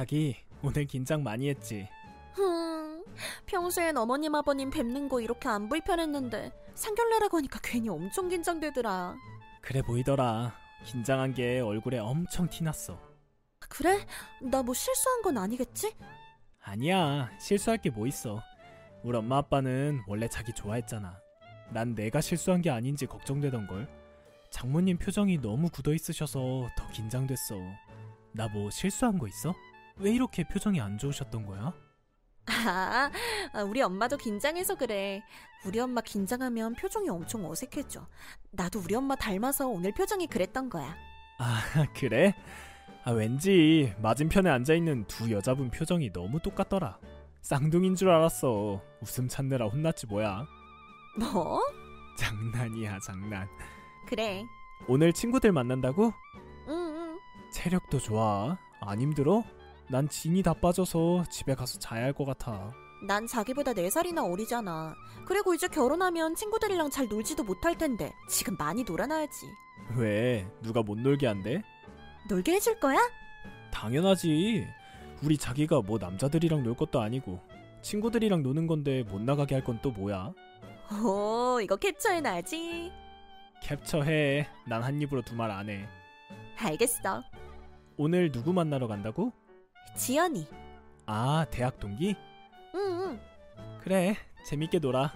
자기 오늘 긴장 많이 했지. 흠, 평소엔 어머님 아버님 뵙는 거 이렇게 안 불편했는데 상견례라고 하니까 괜히 엄청 긴장되더라. 그래 보이더라. 긴장한 게 얼굴에 엄청 티났어. 그래? 나 뭐 실수한 건 아니겠지? 아니야. 실수할 게 뭐 있어. 우리 엄마 아빠는 원래 자기 좋아했잖아. 난 내가 실수한 게 아닌지 걱정되던 걸. 장모님 표정이 너무 굳어 있으셔서 더 긴장됐어. 나 뭐 실수한 거 있어? 왜 이렇게 표정이 안 좋으셨던 거야? 아, 아, 우리 엄마도 긴장해서 그래. 우리 엄마 긴장하면 표정이 엄청 어색해져. 나도 우리 엄마 닮아서 오늘 표정이 그랬던 거야. 아, 그래? 아, 왠지 맞은편에 앉아있는 두 여자분 표정이 너무 똑같더라. 쌍둥이인 줄 알았어. 웃음 찾느라 혼났지 뭐야. 뭐? 장난이야, 장난. 그래. 오늘 친구들 만난다고? 응, 응. 체력도 좋아. 안 힘들어? 난 진이 다 빠져서 집에 가서 자야 할 것 같아. 난 자기보다 4살이나 어리잖아. 그리고 이제 결혼하면 친구들이랑 잘 놀지도 못할 텐데 지금 많이 놀아놔야지. 왜? 누가 못 놀게 한대? 놀게 해줄 거야? 당연하지. 우리 자기가 뭐 남자들이랑 놀 것도 아니고 친구들이랑 노는 건데 못 나가게 할 건 또 뭐야? 오, 이거 캡처해놔야지. 캡처해. 난 한 입으로 두 말 안 해. 알겠어. 오늘 누구 만나러 간다고? 지연이. 아, 대학 동기? 응, 응. 그래, 재밌게 놀아.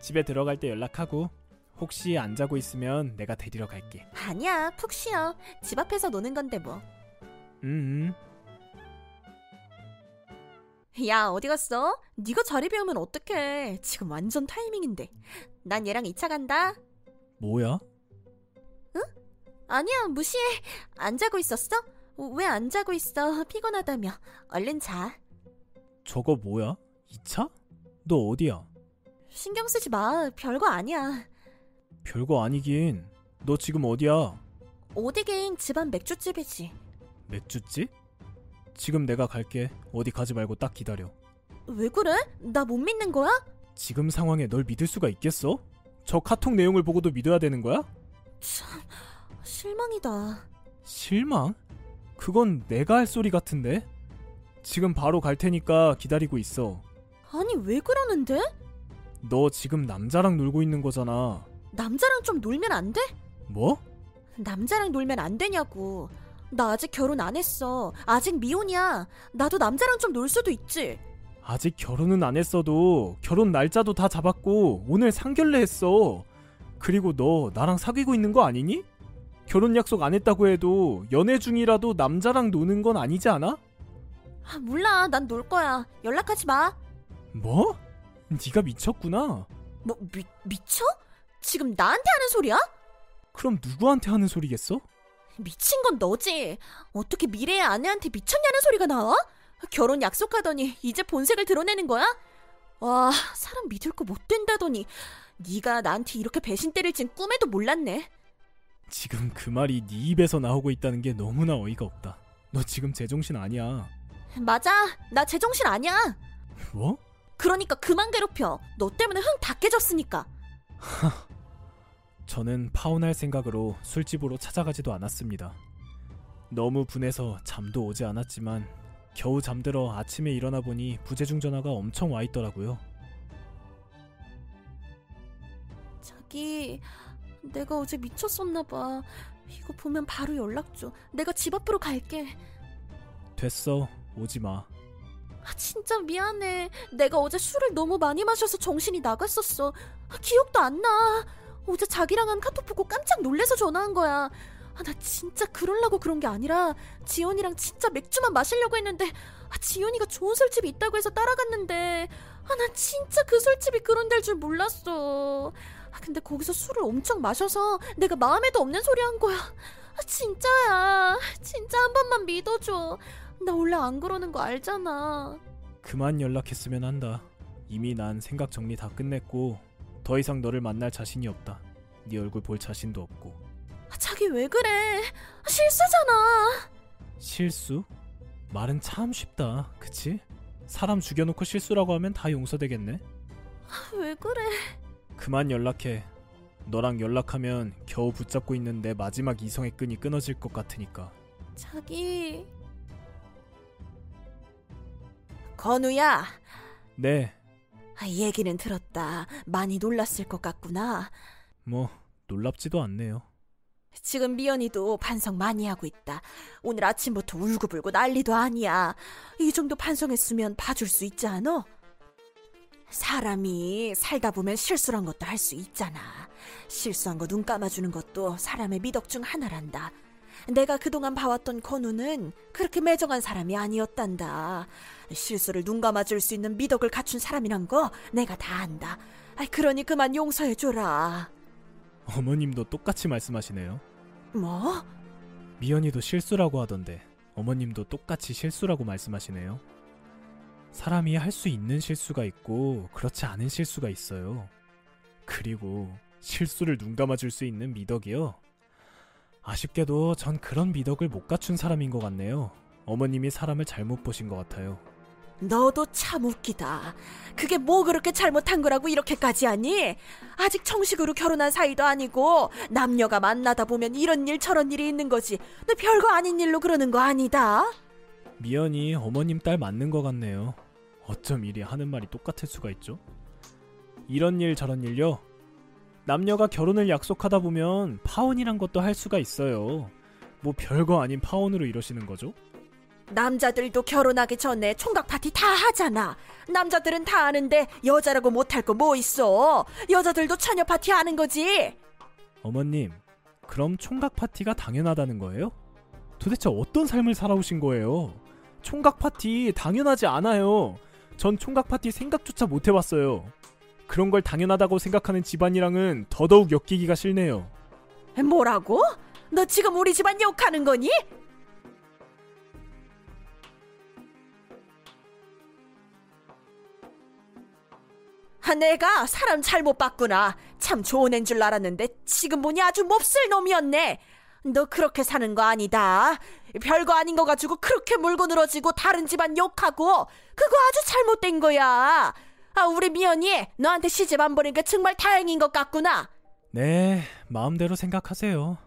집에 들어갈 때 연락하고 혹시 안 자고 있으면 내가 데리러 갈게. 아니야, 푹 쉬어. 집 앞에서 노는 건데 뭐. 음, 야, 어디 갔어? 네가 자리 비우면 어떡해. 지금 완전 타이밍인데. 난 얘랑 2차 간다. 뭐야? 아니야, 무시해. 안 자고 있었어? 왜 안 자고 있어? 피곤하다며. 얼른 자. 저거 뭐야? 2차? 너 어디야? 신경 쓰지 마. 별거 아니야. 별거 아니긴. 너 지금 어디야? 어디긴 집안 맥주집이지. 맥주집? 지금 내가 갈게. 어디 가지 말고 딱 기다려. 왜 그래? 나 못 믿는 거야? 지금 상황에 널 믿을 수가 있겠어? 저 카톡 내용을 보고도 믿어야 되는 거야? 참, 실망이다. 실망? 그건 내가 할 소리 같은데? 지금 바로 갈 테니까 기다리고 있어. 아니, 왜 그러는데? 너 지금 남자랑 놀고 있는 거잖아. 남자랑 좀 놀면 안 돼? 뭐? 남자랑 놀면 안 되냐고. 나 아직 결혼 안 했어. 아직 미혼이야. 나도 남자랑 좀 놀 수도 있지. 아직 결혼은 안 했어도 결혼 날짜도 다 잡았고 오늘 상견례 했어. 그리고 너 나랑 사귀고 있는 거 아니니? 결혼 약속 안 했다고 해도 연애 중이라도 남자랑 노는 건 아니지 않아? 아, 몰라. 난 놀 거야. 연락하지 마. 뭐? 네가 미쳤구나. 뭐, 미, 미쳐? 지금 나한테 하는 소리야? 그럼 누구한테 하는 소리겠어? 미친 건 너지. 어떻게 미래의 아내한테 미쳤냐는 소리가 나와? 결혼 약속하더니 이제 본색을 드러내는 거야? 와, 사람 믿을 거 못 된다더니 네가 나한테 이렇게 배신 때릴 진 꿈에도 몰랐네. 지금 그 말이 네 입에서 나오고 있다는 게 너무나 어이가 없다. 너 지금 제정신 아니야. 맞아. 나 제정신 아니야. 뭐? 그러니까 그만 괴롭혀. 너 때문에 흥 다 깨졌으니까. 저는 파혼할 생각으로 술집으로 찾아가지도 않았습니다. 너무 분해서 잠도 오지 않았지만 겨우 잠들어 아침에 일어나 보니 부재중 전화가 엄청 와 있더라고요. 자기, 내가 어제 미쳤었나 봐. 이거 보면 바로 연락 줘. 내가 집 앞으로 갈게. 됐어. 오지 마. 아, 진짜 미안해. 내가 어제 술을 너무 많이 마셔서 정신이 나갔었어. 아, 기억도 안 나. 어제 자기랑 한 카톡 보고 깜짝 놀래서 전화한 거야. 아, 나 진짜 그럴라고 그런 게 아니라 지연이랑 진짜 맥주만 마시려고 했는데 아, 지연이가 좋은 술집이 있다고 해서 따라갔는데 아, 나 진짜 그 술집이 그런 데일 줄 몰랐어. 아, 근데 거기서 술을 엄청 마셔서 내가 마음에도 없는 소리 한 거야. 아, 진짜야. 진짜 한 번만 믿어줘. 나 원래 안 그러는 거 알잖아. 그만 연락했으면 한다. 이미 난 생각 정리 다 끝냈고 더 이상 너를 만날 자신이 없다. 네 얼굴 볼 자신도 없고. 아, 자기 왜 그래? 아, 실수잖아. 실수? 말은 참 쉽다. 그치? 사람 죽여놓고 실수라고 하면 다 용서되겠네. 아, 왜 그래? 그만 연락해. 너랑 연락하면 겨우 붙잡고 있는 내 마지막 이성의 끈이 끊어질 것 같으니까. 자기 건우야, 네, 아, 얘기는 들었다. 많이 놀랐을 것 같구나. 뭐 놀랍지도 않네요. 지금 미연이도 반성 많이 하고 있다. 오늘 아침부터 울고불고 난리도 아니야. 이 정도 반성했으면 봐줄 수 있지 않아? 사람이 살다 보면 실수란 것도 할 수 있잖아. 실수한 거 눈 감아주는 것도 사람의 미덕 중 하나란다. 내가 그동안 봐왔던 건우는 그렇게 매정한 사람이 아니었단다. 실수를 눈 감아줄 수 있는 미덕을 갖춘 사람이란 거 내가 다 안다. 그러니 그만 용서해줘라. 어머님도 똑같이 말씀하시네요. 뭐? 미연이도 실수라고 하던데 어머님도 똑같이 실수라고 말씀하시네요. 사람이 할 수 있는 실수가 있고 그렇지 않은 실수가 있어요. 그리고 실수를 눈 감아줄 수 있는 미덕이요. 아쉽게도 전 그런 미덕을 못 갖춘 사람인 것 같네요. 어머님이 사람을 잘못 보신 것 같아요. 너도 참 웃기다. 그게 뭐 그렇게 잘못한 거라고 이렇게까지 하니? 아직 정식으로 결혼한 사이도 아니고 남녀가 만나다 보면 이런 일 저런 일이 있는 거지. 너 별거 아닌 일로 그러는 거 아니다? 미연이 어머님 딸 맞는 것 같네요. 어쩜 이리 하는 말이 똑같을 수가 있죠? 이런 일 저런 일요. 남녀가 결혼을 약속하다 보면 파혼이란 것도 할 수가 있어요. 뭐 별거 아닌 파혼으로 이러시는 거죠? 남자들도 결혼하기 전에 총각 파티 다 하잖아. 남자들은 다 아는데 여자라고 못할 거 뭐 있어? 여자들도 처녀 파티 하는 거지. 어머님, 그럼 총각 파티가 당연하다는 거예요? 도대체 어떤 삶을 살아오신 거예요? 총각 파티 당연하지 않아요. 전 총각 파티 생각조차 못 해봤어요. 그런 걸 당연하다고 생각하는 집안이랑은 더더욱 엮이기가 싫네요. 뭐라고? 너 지금 우리 집안 욕하는 거니? 아, 내가 사람 잘못 봤구나. 참 좋은 애인 줄 알았는데 지금 보니 아주 몹쓸 놈이었네. 너 그렇게 사는 거 아니다. 별거 아닌 거 가지고 그렇게 물고 늘어지고 다른 집안 욕하고 그거 아주 잘못된 거야. 아, 우리 미연이 너한테 시집 안게 정말 다행인 것 같구나. 네, 마음대로 생각하세요.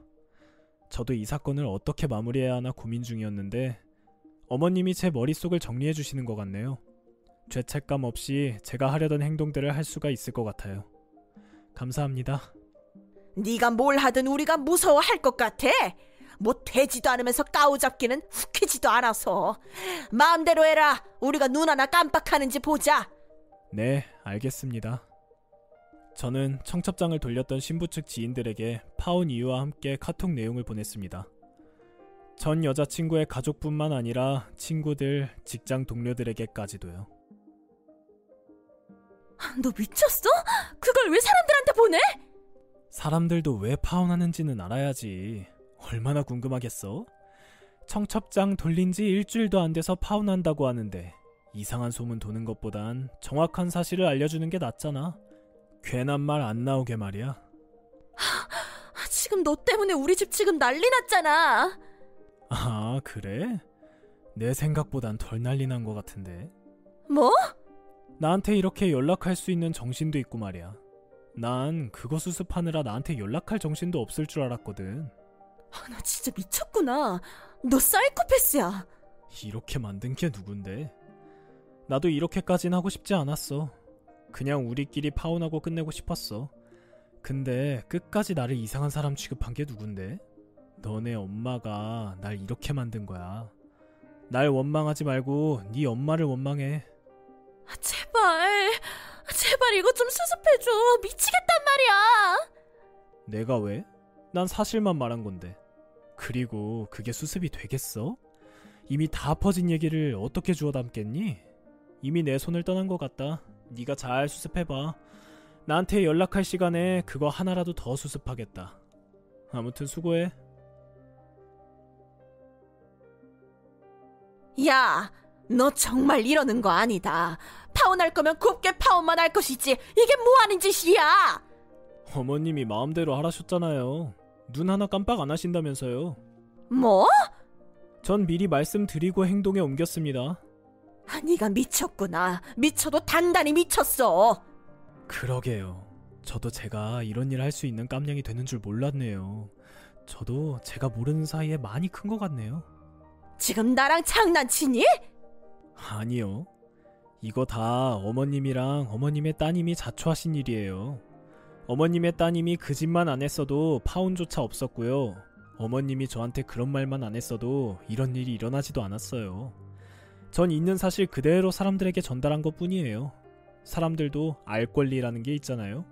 저도 이 사건을 어떻게 마무리해야 하나 고민 중이었는데 어머님이 제 머릿속을 정리해 주시는 것 같네요. 죄책감 없이 제가 하려던 행동들을 할 수가 있을 것 같아요. 감사합니다. 네가 뭘 하든 우리가 무서워할 것 같아. 뭐 되지도 않으면서 까오잡기는 훅히지도 않아서 마음대로 해라. 우리가 눈 하나 깜빡하는지 보자. 네, 알겠습니다. 저는 청첩장을 돌렸던 신부 측 지인들에게 파혼 이유와 함께 카톡 내용을 보냈습니다. 전 여자친구의 가족뿐만 아니라 친구들, 직장 동료들에게까지도요. 너 미쳤어? 그걸 왜 사람들한테 보내? 사람들도 왜 파혼하는지는 알아야지. 얼마나 궁금하겠어? 청첩장 돌린 지 일주일도 안 돼서 파혼한다고 하는데 이상한 소문 도는 것보단 정확한 사실을 알려주는 게 낫잖아. 괜한 말 안 나오게 말이야. 아, 지금 너 때문에 우리 집 지금 난리 났잖아. 아, 그래? 내 생각보단 덜 난리 난 것 같은데. 뭐? 나한테 이렇게 연락할 수 있는 정신도 있고 말이야. 난 그거 수습하느라 나한테 연락할 정신도 없을 줄 알았거든. 아, 나 진짜 미쳤구나. 너 사이코패스야. 이렇게 만든 게 누군데? 나도 이렇게까진 하고 싶지 않았어. 그냥 우리끼리 파혼하고 끝내고 싶었어. 근데 끝까지 나를 이상한 사람 취급한 게 누군데? 너네 엄마가 날 이렇게 만든 거야. 날 원망하지 말고 네 엄마를 원망해. 아, 제발. 아, 제발 이거 좀 수습해줘. 미치겠단 말이야. 내가 왜? 난 사실만 말한 건데. 그리고 그게 수습이 되겠어? 이미 다 퍼진 얘기를 어떻게 주워 담겠니? 이미 내 손을 떠난 것 같다. 네가 잘 수습해봐. 나한테 연락할 시간에 그거 하나라도 더 수습하겠다. 아무튼 수고해. 야, 너 정말 이러는 거 아니다. 파혼할 거면 곱게 파혼만 할 것이지. 이게 뭐 하는 짓이야? 어머님이 마음대로 하라셨잖아요. 눈 하나 깜빡 안 하신다면서요. 뭐? 전 미리 말씀드리고 행동에 옮겼습니다. 아, 네가 미쳤구나. 미쳐도 단단히 미쳤어. 그러게요. 저도 제가 이런 일 할 수 있는 깜냥이 되는 줄 몰랐네요. 저도 제가 모르는 사이에 많이 큰 것 같네요. 지금 나랑 장난치니? 아니요. 이거 다 어머님이랑 어머님의 따님이 자초하신 일이에요. 어머님의 따님이 그 짓만 안 했어도 파혼조차 없었고요. 어머님이 저한테 그런 말만 안 했어도 이런 일이 일어나지도 않았어요. 전 있는 사실 그대로 사람들에게 전달한 것 뿐이에요. 사람들도 알 권리라는 게 있잖아요.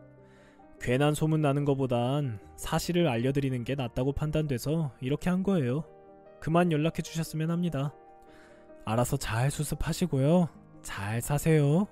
괜한 소문 나는 것보단 사실을 알려드리는 게 낫다고 판단돼서 이렇게 한 거예요. 그만 연락해 주셨으면 합니다. 알아서 잘 수습하시고요. 잘 사세요.